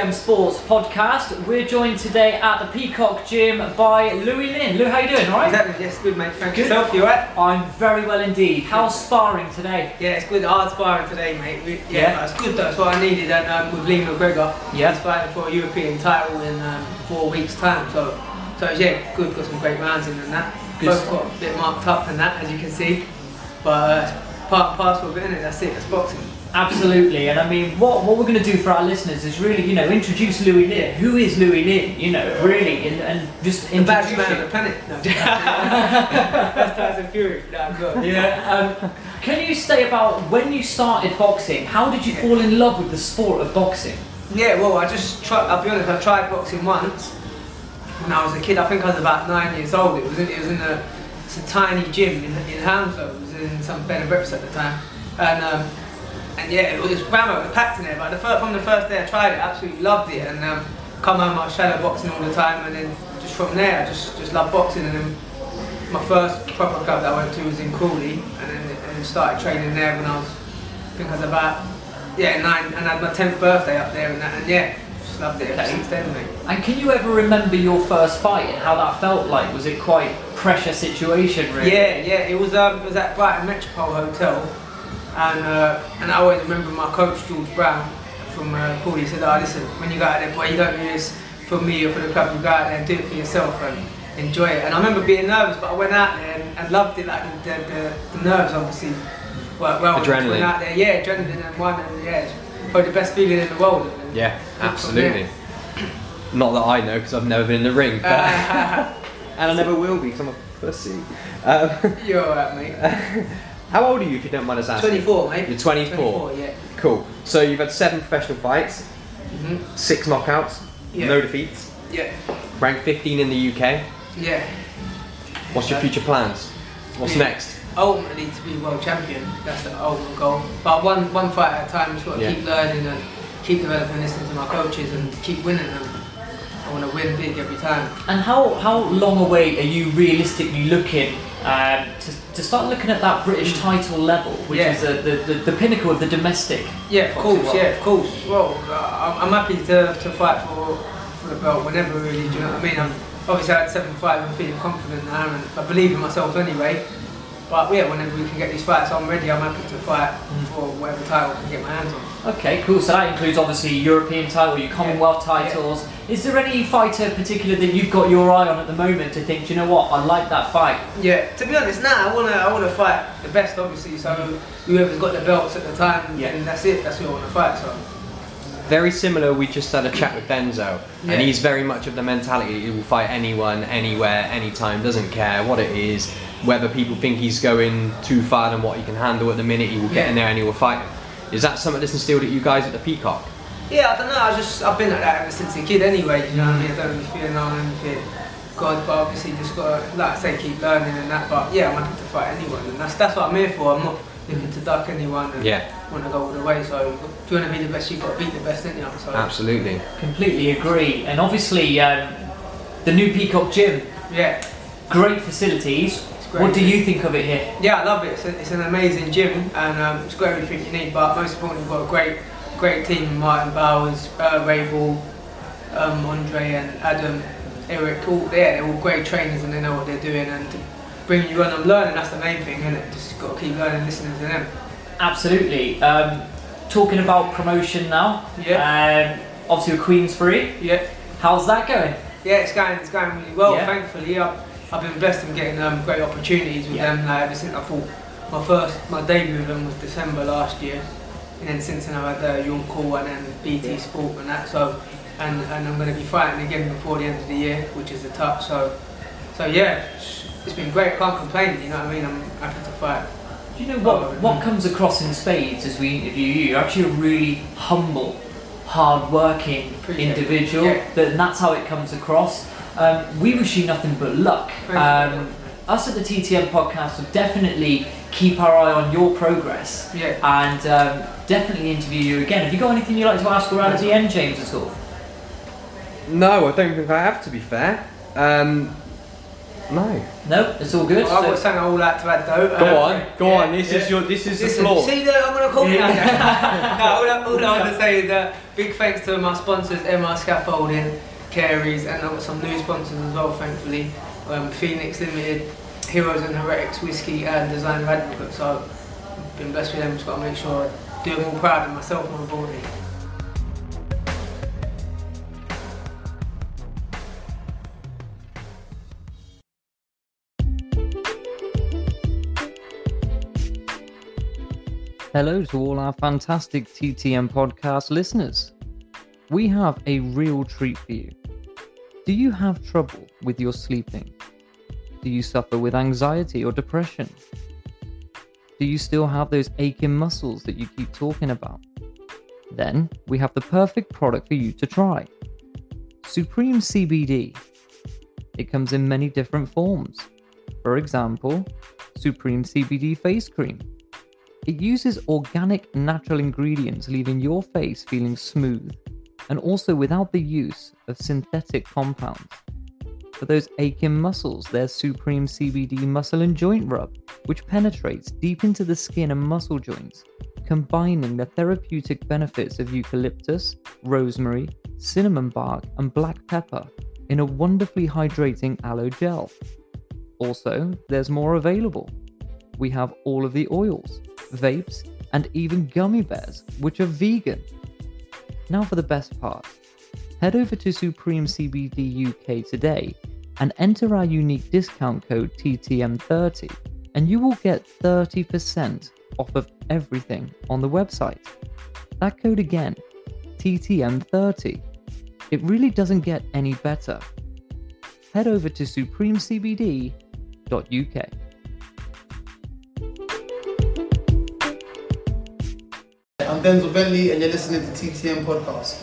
TTM Sports Podcast. We're joined today at the Peacock Gym by Louis Lynn. Lou, how you doing? All right? Exactly, yes, good mate. Thank Good. yourself, you right? I'm very well indeed. How's sparring today? Yeah, it's good. Hard sparring today, mate. We, yeah, Yeah. that's good. That's what I needed. And um, with Lee McGregor, Yeah. he's fighting for a European title in um, four weeks' time. So, so yeah, good. Got some great rounds in and that. Good Both got a bit marked up and that, as you can see. But uh, it's part and parcel of it. That's it. That's boxing. Absolutely. And I mean, what, what we're going to do for our listeners is really, you know, introduce Louis Lynn. Who is Louis Lynn? You know, really, and, and just The introduce man on the planet. No. That's Tyson Fury. No, good. Yeah. Um, can you say about when you started boxing? How did you fall in love with the sport of boxing? Yeah, well, I just tried. I'll be honest. I tried boxing once when I was a kid. I think I was about nine years old. It was in, it was in a it's a tiny gym in, in Hounslow. It was in some bed and breakfast at the time, and um, and yeah, it was rammed, it was packed in there. But the first, from the first day I tried it, I absolutely loved it. And um, come home, I was shadow boxing all the time, and then just from there, I just just loved boxing. And then my first proper club that I went to was in Crawley, and then and then started training there when I was I think I was about yeah nine, and I had my tenth birthday up there, and that, and yeah, just loved it ever Okay. since then, mate. And can you ever remember your first fight and how that felt like? Was it quite pressure situation, really? Yeah, yeah, it was um, it was at Brighton Metropole Hotel, and uh, and I always remember my coach George Brown from uh, said, "Oh, listen, when you go out there, boy, you don't do this for me or for the club. You go out there and do it for yourself and enjoy it." And I remember being nervous, but I went out there and, and loved it. Like the, the, the, nerves, obviously, worked well. Adrenaline. Out there, yeah, adrenaline and won, and yeah, probably the best feeling in the world. And Yeah, absolutely. Not that I know because I've never been in the ring, but and I never will be because I'm a pussy. Um, You're alright, mate. how old are you, if you don't mind us asking? 24, mate. You're 24. 24, yeah. Cool. So you've had seven professional fights, Mhm. six knockouts, Yeah. no defeats, Yeah, ranked 15 in the UK. yeah. What's your future plans? What's Yeah. next? ultimately to be world champion. That's the ultimate goal. But one one fight at a time. Just got to Yeah. keep learning and keep developing, listening to my coaches, and keep winning. And I want to win big every time. And how, how long away are you realistically looking um, to, to start looking at that British title level, which Yeah. is uh, the, the, the pinnacle of the domestic? Yeah, of course. world? Yeah, of course. Well, uh, I'm, I'm happy to, to fight for for the belt whenever. Really, do you know what I mean? I'm obviously I had seven fights. I'm feeling confident now, and I believe in myself anyway. But yeah, whenever we can get these fights, I'm ready. I'm happy to fight for whatever title I can get my hands on. Okay, cool. So that includes obviously European title, your Commonwealth Yeah. titles. Is there any fighter particular that you've got your eye on at the moment to think, "Do you know what, I like that fight? Yeah, to be honest, now I wanna I wanna fight the best, obviously. So whoever's got the belts at the time, Yeah. then that's it. That's who I wanna fight. So Very similar. We just had a chat with Denzel, Yeah. and he's very much of the mentality he will fight anyone, anywhere, anytime. Doesn't care what it is, whether people think he's going too far than what he can handle at the minute. He will get in there and he will fight. Is that something that's instilled at you guys at the Peacock? Yeah, I don't know. I just I've been like that ever since a kid anyway. You know what I mean? I don't really fear no one, fear God, but obviously just gotta like I say keep learning and that. But yeah, I'm happy to fight anyone, and that's that's what I'm here for. I'm not looking to duck anyone. And Yeah. Want to go all the way. So if you want to be the best, you've got to beat the best, don't you? So Absolutely. Completely agree. And obviously, um, the new Peacock Gym, yeah. great facilities. great. What do you think of it here? Yeah, I love it. It's, a, it's an amazing gym and um, it's got everything you need. But most importantly, we've got a great, great team: Martin Bowers, uh, Rabel, um, Andre, and Adam, Eric. All yeah, they're all great trainers and they know what they're doing. And to bring you on and learning, that's the main thing, isn't it? Just got to keep learning, listening to them. Absolutely. Um, talking about promotion now. Yeah. Um, obviously, with Queensberry. Yeah. How's that going? Yeah, it's going, it's going really well. Yeah. Thankfully, I've, I've been blessed in getting um, great opportunities with Yeah. them. Like, ever since I thought my first, my debut with them was December last year, and then since then I've had uh, Young Call and then BT Sport and that. So, and and I'm going to be fighting again before the end of the year, which is a tough. So, so yeah, it's- been great. I can't complain. You know what I mean? I'm happy to fight. Do you know what, what mm. comes across in spades as we interview you? You're actually a really humble, hard-working individual. Yeah. That, and that's how it comes across. Um, we wish you nothing but luck. Um, us at the TTM podcast will definitely keep our eye on your progress Yeah. and um, definitely interview you again. Have you got anything you'd like to ask around at the end, James, at all? No, I don't think I have. To be fair, um, no. No, it's all good. I've got So- something I would like to add though. Go Uh, on, go yeah, on. This is your. This is Listen, the floor. see that I'm gonna call you. Yeah. no, all, I, all I want to say is that big thanks to my sponsors, MR Scaffolding, Careys, and I've got some new sponsors as well, thankfully. Um, Phoenix Limited, Heroes and Heretics Whiskey, and Design Advocate. So I've been blessed with them. Just got to make sure I do them all proud of myself and my importantly. Hello to all our fantastic TTM podcast listeners. We have a real treat for you. Do you have trouble with your sleeping? Do you suffer with anxiety or depression? Do you still have those aching muscles that you keep talking about? Then we have the perfect product for you to try Supreme CBD. It comes in many different forms. For example, Supreme CBD Face Cream. It uses organic natural ingredients, leaving your face feeling smooth and also without the use of synthetic compounds. For those aching muscles, there's Supreme CBD Muscle and Joint Rub, which penetrates deep into the skin and muscle joints, combining the therapeutic benefits of eucalyptus, rosemary, cinnamon bark, and black pepper in a wonderfully hydrating aloe gel. Also, there's more available. We have all of the oils, vapes, and even gummy bears, which are vegan. Now for the best part. Head over to Supreme CBD UK today and enter our unique discount code TTM30 and you will get 30% off of everything on the website. That code again, TTM30. It really doesn't get any better. Head over to supremecbd.uk. I'm Denzel Bentley, and you're listening to TTM Podcast.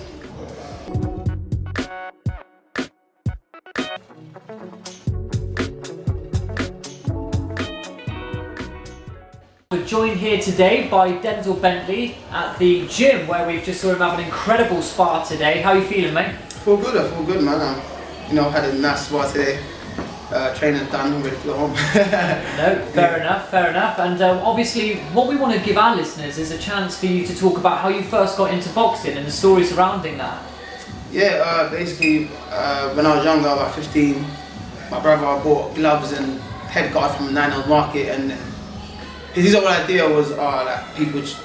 Joined here today by Denzel Bentley at the gym where we've just saw him have an incredible spar today. How are you feeling, mate? I Feel good, I feel good, man. Um, you know, had a nice spot today. Uh, training done, I'm ready to go home. No, fair enough, fair enough. And um, obviously, what we want to give our listeners is a chance for you to talk about how you first got into boxing and the story surrounding that. Yeah, uh, basically, uh, when I was younger, about 15, my brother bought gloves and head guard from Nine Market, and his whole idea was uh, that people ch-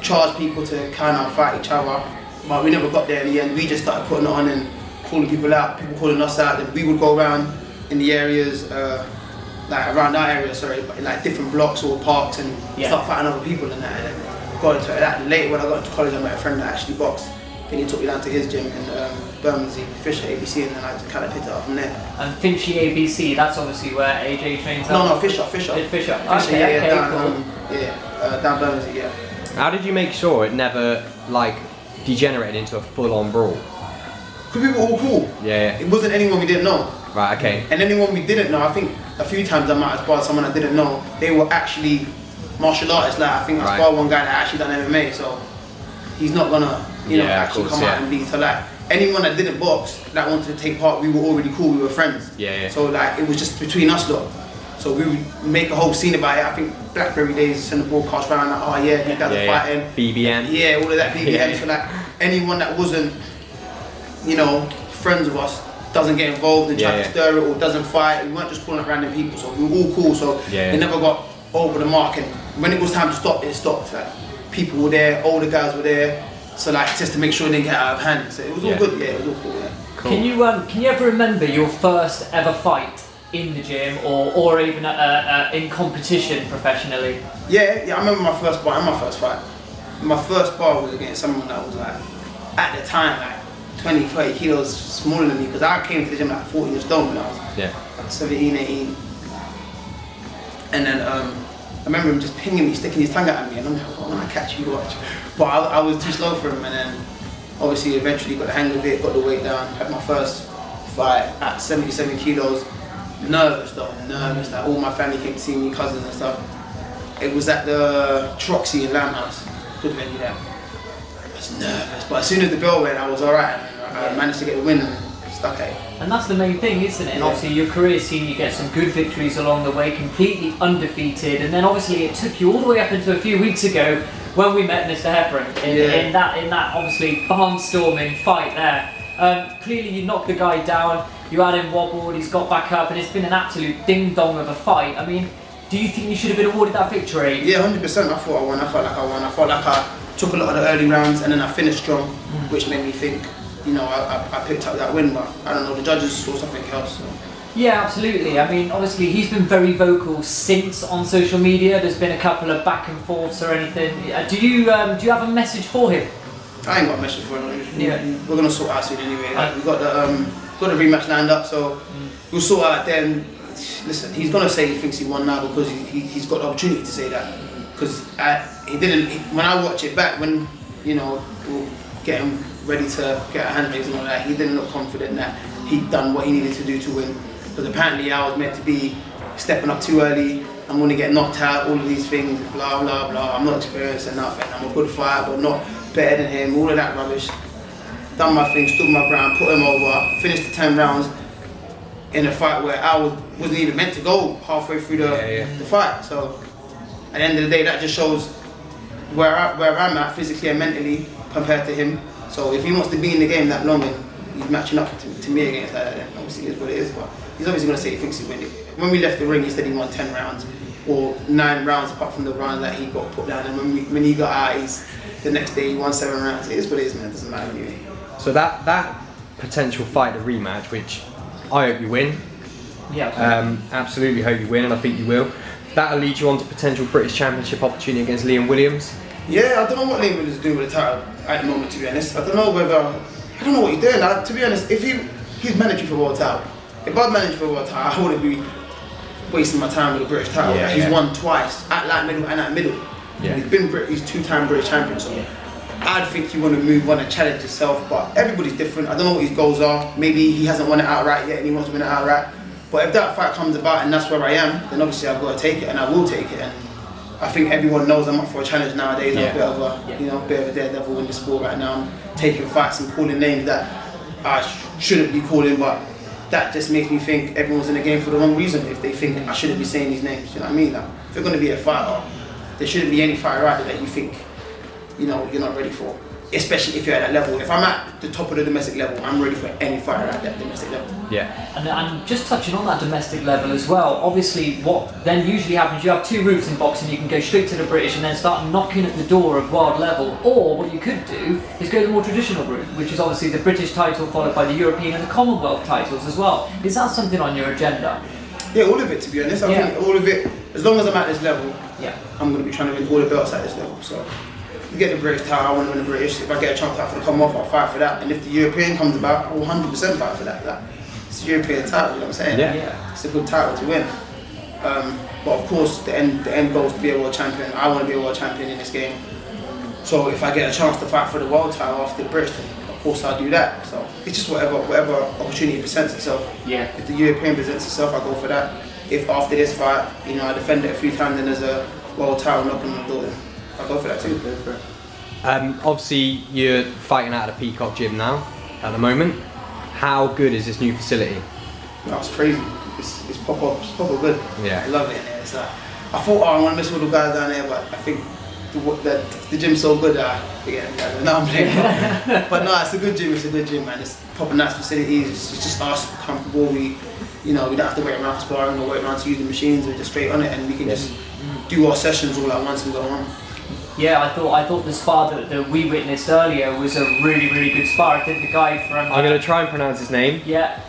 charge people to kind of fight each other, but we never got there in the end. We just started putting it on, and calling people out, people calling us out. And we would go around in the areas, uh, like around our area, sorry, but in like different blocks or parks and Yeah. start fighting other people and that. And then got into that. Later when I got into college, I met a friend that actually boxed. And he took me down to his gym in um, Bermondsey, Fisher ABC, and then I just kind of picked it up from there. And Finchley ABC, that's obviously where AJ trains. No, out. no, Fisher, Fisher. Fisher. Fisher, Okay, yeah, yeah, okay, down, cool. um, yeah, uh, down Bermondsey, yeah. How did you make sure it never like degenerated into a full-on brawl? Because we were all cool. Yeah, It wasn't anyone we didn't know. Right. Okay. And anyone we didn't know, I think a few times I might have sparred someone I didn't know. They were actually martial artists. Like I think I Right. sparred one guy that actually done MMA, so he's not gonna, you know, Yeah, actually course, come out and be so like anyone that didn't box that wanted to take part, we were already cool. We were friends. Yeah, yeah. So like it was just between us lot. So we would make a whole scene about it. I think Blackberry Days send the broadcast around like, oh yeah, you guys Yeah, are yeah. fighting. BBM. Yeah, all of that BBM. So like anyone that wasn't, you know, friends of us doesn't get involved and try to stir it or doesn't fight. We weren't just calling out random people. So we were all cool. So Yeah, yeah. it never got over the mark. And when it was time to stop, it stopped. Like people were there, older guys were there. So like just to make sure it didn't get out of hand. So it was all Yeah. good. Yeah, it was all cool. Yeah. Can you um, can you ever remember your first ever fight in the gym or or even uh, uh, in competition professionally? Yeah, yeah, I remember my first bar and my first fight. My first bar was against someone that was like, at the time, like 20, 30 kilos smaller than me because I came to the gym like 14 years old when I was Yeah. like 17, 18. And then um, I remember him just pinging me, sticking his tongue out at me, and I'm like, oh, I catch you, watch. But I, I was too slow for him, and then obviously eventually got the hang of it, got the weight down, had my first fight at 77 kilos. Nervous though, nervous. Like all my family came to see me, cousins and stuff. It was at the Troxy in Limehouse, good venue there. I was nervous, but as soon as the bell went, I was alright. I managed to get the win stuck at it. And that's the main thing, isn't it? And obviously your career's seen you get some good victories along the way, completely undefeated, and then obviously it took you all the way up into a few weeks ago when we met Mr. Heffron in, Yeah. in that in that obviously barnstorming fight there. Um, clearly you knocked the guy down, you had him wobbled, he's got back up, and it's been an absolute ding dong of a fight. I mean, do you think you should have been awarded that victory? Yeah, hundred percent. I thought I won. I felt like I won. I felt like I took a lot of the early rounds and then I finished strong, which made me think, you know, I, I, I picked up that win. But I don't know. The judges saw something else. So. Yeah, absolutely. I mean, obviously, he's been very vocal since on social media. There's been a couple of back and forths or anything. Uh, do you um, do you have a message for him? I ain't got a message for him. Yeah. We're gonna sort out soon anyway. Like, we got the um, got the rematch lined up, so we'll sort out then. Listen, he's gonna say he thinks he won now because he, he, he's got the opportunity to say that. Because he didn't. He, when I watch it back, when you know we're getting ready to get a hand raised and all that, he didn't look confident that he'd done what he needed to do to win. Because apparently I was meant to be stepping up too early. I'm gonna get knocked out. All of these things, blah blah blah. I'm not experienced enough, and I'm a good fighter, but not better than him. All of that rubbish done my thing, stood my ground, put him over, finished the 10 rounds in a fight where I was, wasn't even meant to go halfway through the, Yeah, yeah. the fight. So at the end of the day, that just shows where, I, where I'm at physically and mentally compared to him. So if he wants to be in the game that long and he's matching up to, to me against that, then obviously it is what it is. But he's obviously going to say he thinks he win it. When we left the ring, he said he won 10 rounds or nine rounds apart from the round that he got put down. And when, we, when he got out, he's, the next day he won seven rounds. It is what it is, man. It doesn't matter anyway. So that that potential fight, the rematch, which I hope you win. Yeah. Um, absolutely hope you win, and I think you will. That'll lead you on to potential British Championship opportunity against Liam Williams. Yeah, I don't know what Liam Williams is doing with the title at the moment, to be honest. I don't know whether. I don't know what he's doing. Like, to be honest, if he he's managing for world title, if I'd managed for world title, I wouldn't be wasting my time with a British title. Yeah, he's yeah. won twice at light middle and at middle. Yeah. He's been Brit- he's two-time British champion. So I'd think you want to move on and challenge yourself, but everybody's different. I don't know what his goals are. Maybe he hasn't won it outright yet, and he wants to win it outright. But if that fight comes about and that's where I am, then obviously I've got to take it, and I will take it. And I think everyone knows I'm up for a challenge nowadays. I'm a bit of a, you know, bit of a daredevil in the sport right now. I'm taking fights and calling names that I sh- shouldn't be calling, but that just makes me think everyone's in the game for the wrong reason. If they think I shouldn't be saying these names, you know what I mean? Like, if you're going to be a fighter, there shouldn't be any fighter out there that you think, you know, you're not ready for. Especially if you're at that level. If I'm at the top of the domestic level, I'm ready for any fighter at that domestic level. Yeah. And, and just touching on that domestic level as well, obviously, what then usually happens, you have two routes in boxing. You can go straight to the British and then start knocking at the door of world level, or what you could do is go the more traditional route, which is obviously the British title followed by the European and the Commonwealth titles as well. Is that something on your agenda? Yeah, all of it to be honest. I Yeah. think all of it, as long as I'm at this level, Yeah. I'm going to be trying to win all the belts at this level. So, you get the British title, I want to win the British. If I get a chance to the Commonwealth, I'll fight for that. And if the European comes about, I will 100% fight for that. Like, it's a European title, you know what I'm saying? Yeah. Yeah. It's a good title to win. Um, but of course, the end, the end goal is to be a world champion. I want to be a world champion in this game. So if I get a chance to fight for the world title after the British, then of course I'll do that. So it's just whatever whatever opportunity presents itself. Yeah. If the European presents itself, I go for that. If after this fight, you know, I defend it a few times and there's a world title knocking on the door, then I'll go for that too. Um, obviously, you're fighting out of the Peacock Gym now at the moment. How good is this new facility? No, it's crazy. It's, it's proper, it's pop up good. Yeah. I love it in there. It's like, I thought, oh, I'm gonna miss all the guys down there, but I think the, the, the gym's so good that I forget them guys. I'm playing. but, but no, it's a good gym. It's a good gym, man. It's proper nice facilities. It's, it's just us comfortable. We, you know, we don't have to wait around for sparring or wait around to use the machines. We're just straight on it, and we can just do our sessions all at once and go on. Yeah, I thought I thought the spar that, that we witnessed earlier was a really really good spar. I think the guy from I'm going to try and pronounce his name. yeah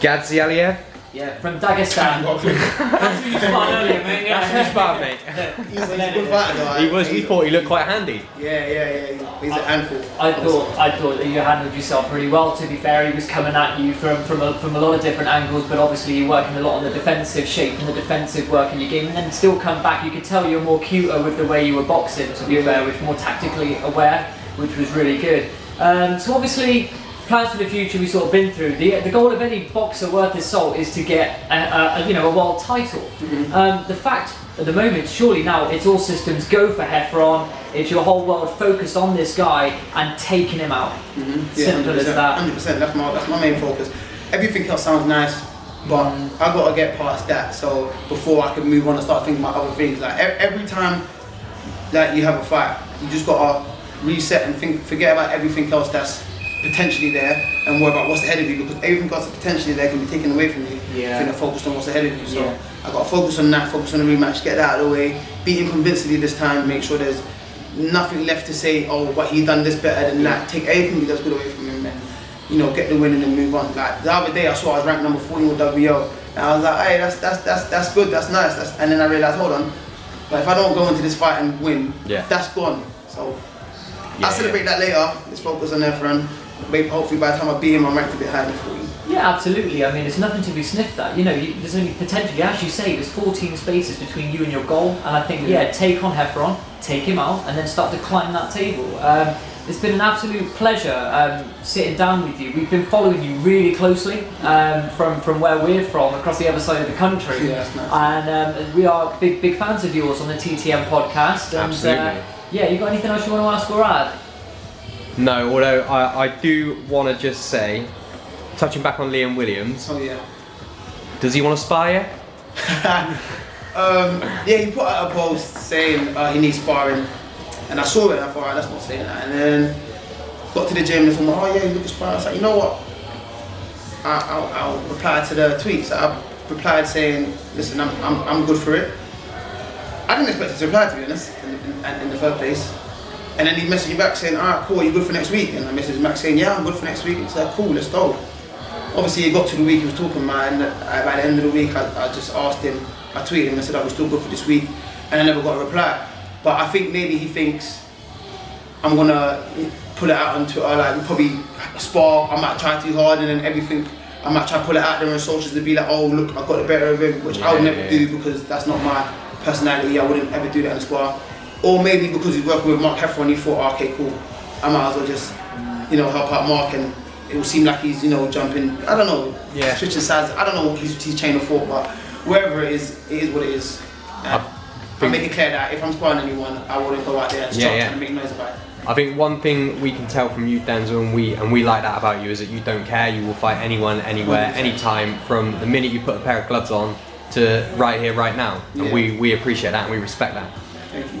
Gadzhialiev. Yeah from Dagestan. That's who you sparred earlier, mate. Yeah. That's his spar, mate. He's, he's a good fighter, though. He was. We thought he looked quite handy. Yeah, yeah, yeah. He's a handful. I thought I thought that you handled yourself really well. To be fair, he was coming at you from from a, from a lot of different angles, but obviously you're working a lot on the defensive shape and the defensive work in your game, and then still come back. You could tell you're more cuter with the way you were boxing. To be fair, which more tactically aware, which was really good. Um, so obviously. Plans for the future we've sort of been through. The, the goal of any boxer worth his salt is to get a, a, you know a world title. Um, the fact at the moment, surely now it's all systems go for Heffron. It's your whole world focused on this guy and taking him out. Simple as that. Hundred percent. That's my that's my main focus. Everything else sounds nice, but I gotta get past that. So before I can move on and start thinking about other things, like e- every time that you have a fight, you just gotta reset and think, forget about everything else that's potentially there, and worry about what's ahead of you because everything else that's potentially there can be taken away from you. Yeah. If you're focused on what's ahead of you. So Yeah. I gotta focus on that, focus on the rematch, get that out of the way, beat him convincingly this time, make sure there's nothing left to say, oh, but he done this better than that. Take everything he does good away from him and, you know, get the win and then move on. Like the other day I saw I was ranked number 14 with WO and I was like, hey, that's that's that's that's good, that's nice. That's, and then I realized, hold on, but if I don't go into this fight and win, Yeah. that's gone. So Yeah, I'll celebrate that later. Let's focus on Heffron. Maybe hopefully by the time I beat him I'm ranked a bit higher than 14. Yeah, absolutely. I mean, it's nothing to be sniffed at. You know, you, there's only potentially, as you say, there's 14 spaces between you and your goal. And I think, yeah, take on Heffron, take him out, and then start to climb that table. Um, it's been an absolute pleasure um, sitting down with you. We've been following you really closely um, from from where we're from, across the other side of the country. Yeah, nice. And um, we are big big fans of yours on the TTM podcast. And, Absolutely. Uh, yeah, you got anything else you want to ask or add? No, although I, I do want to just say, touching back on Liam Williams, Oh yeah. does he want to spy yet? Um, yeah, he put out a post saying uh, he needs sparring, and I saw it. and I thought, alright, that's not saying that. And then got to the gym and thought, oh yeah, you look sparring. I was like, you know what? I, I'll, I'll reply to the tweets. I replied saying, listen, I'm, I'm, I'm good for it. I didn't expect him to reply to be honest, in, in, in the first place. And then he messaged me back saying, ah, cool, are you good for next week? And I messaged him back saying, yeah, I'm good for next week. He said, cool, let's go. Obviously, he got to the week he was talking about, and uh, by the end of the week, I, I just asked him, I tweeted him, I said, I was still good for this week? And I never got a reply. But I think maybe he thinks I'm gonna put it out on Twitter, like probably spar, I might try too hard, and then everything, I might try to put it out there on socials to be like, oh, look, I got the better of him, which I would never yeah, do because that's not my personality, I wouldn't ever do that in a spar. Or maybe because he's working with Mark Heffron, he thought, okay, cool, I might as well just, you know, help out Mark and it will seem like he's, you know, jumping, I don't know, Yeah. switching sides, I don't know his, his chain of thought, but wherever it is, it is what it is. I make it clear that if I'm sparring anyone, I wouldn't go out there and Yeah, start yeah. trying to make noise about it. I think one thing we can tell from you, Denzel, and we and we like that about you is that you don't care. You will fight anyone, anywhere, anytime, from the minute you put a pair of gloves on to right here, right now. And Yeah. we, we appreciate that and we respect that. Thank you.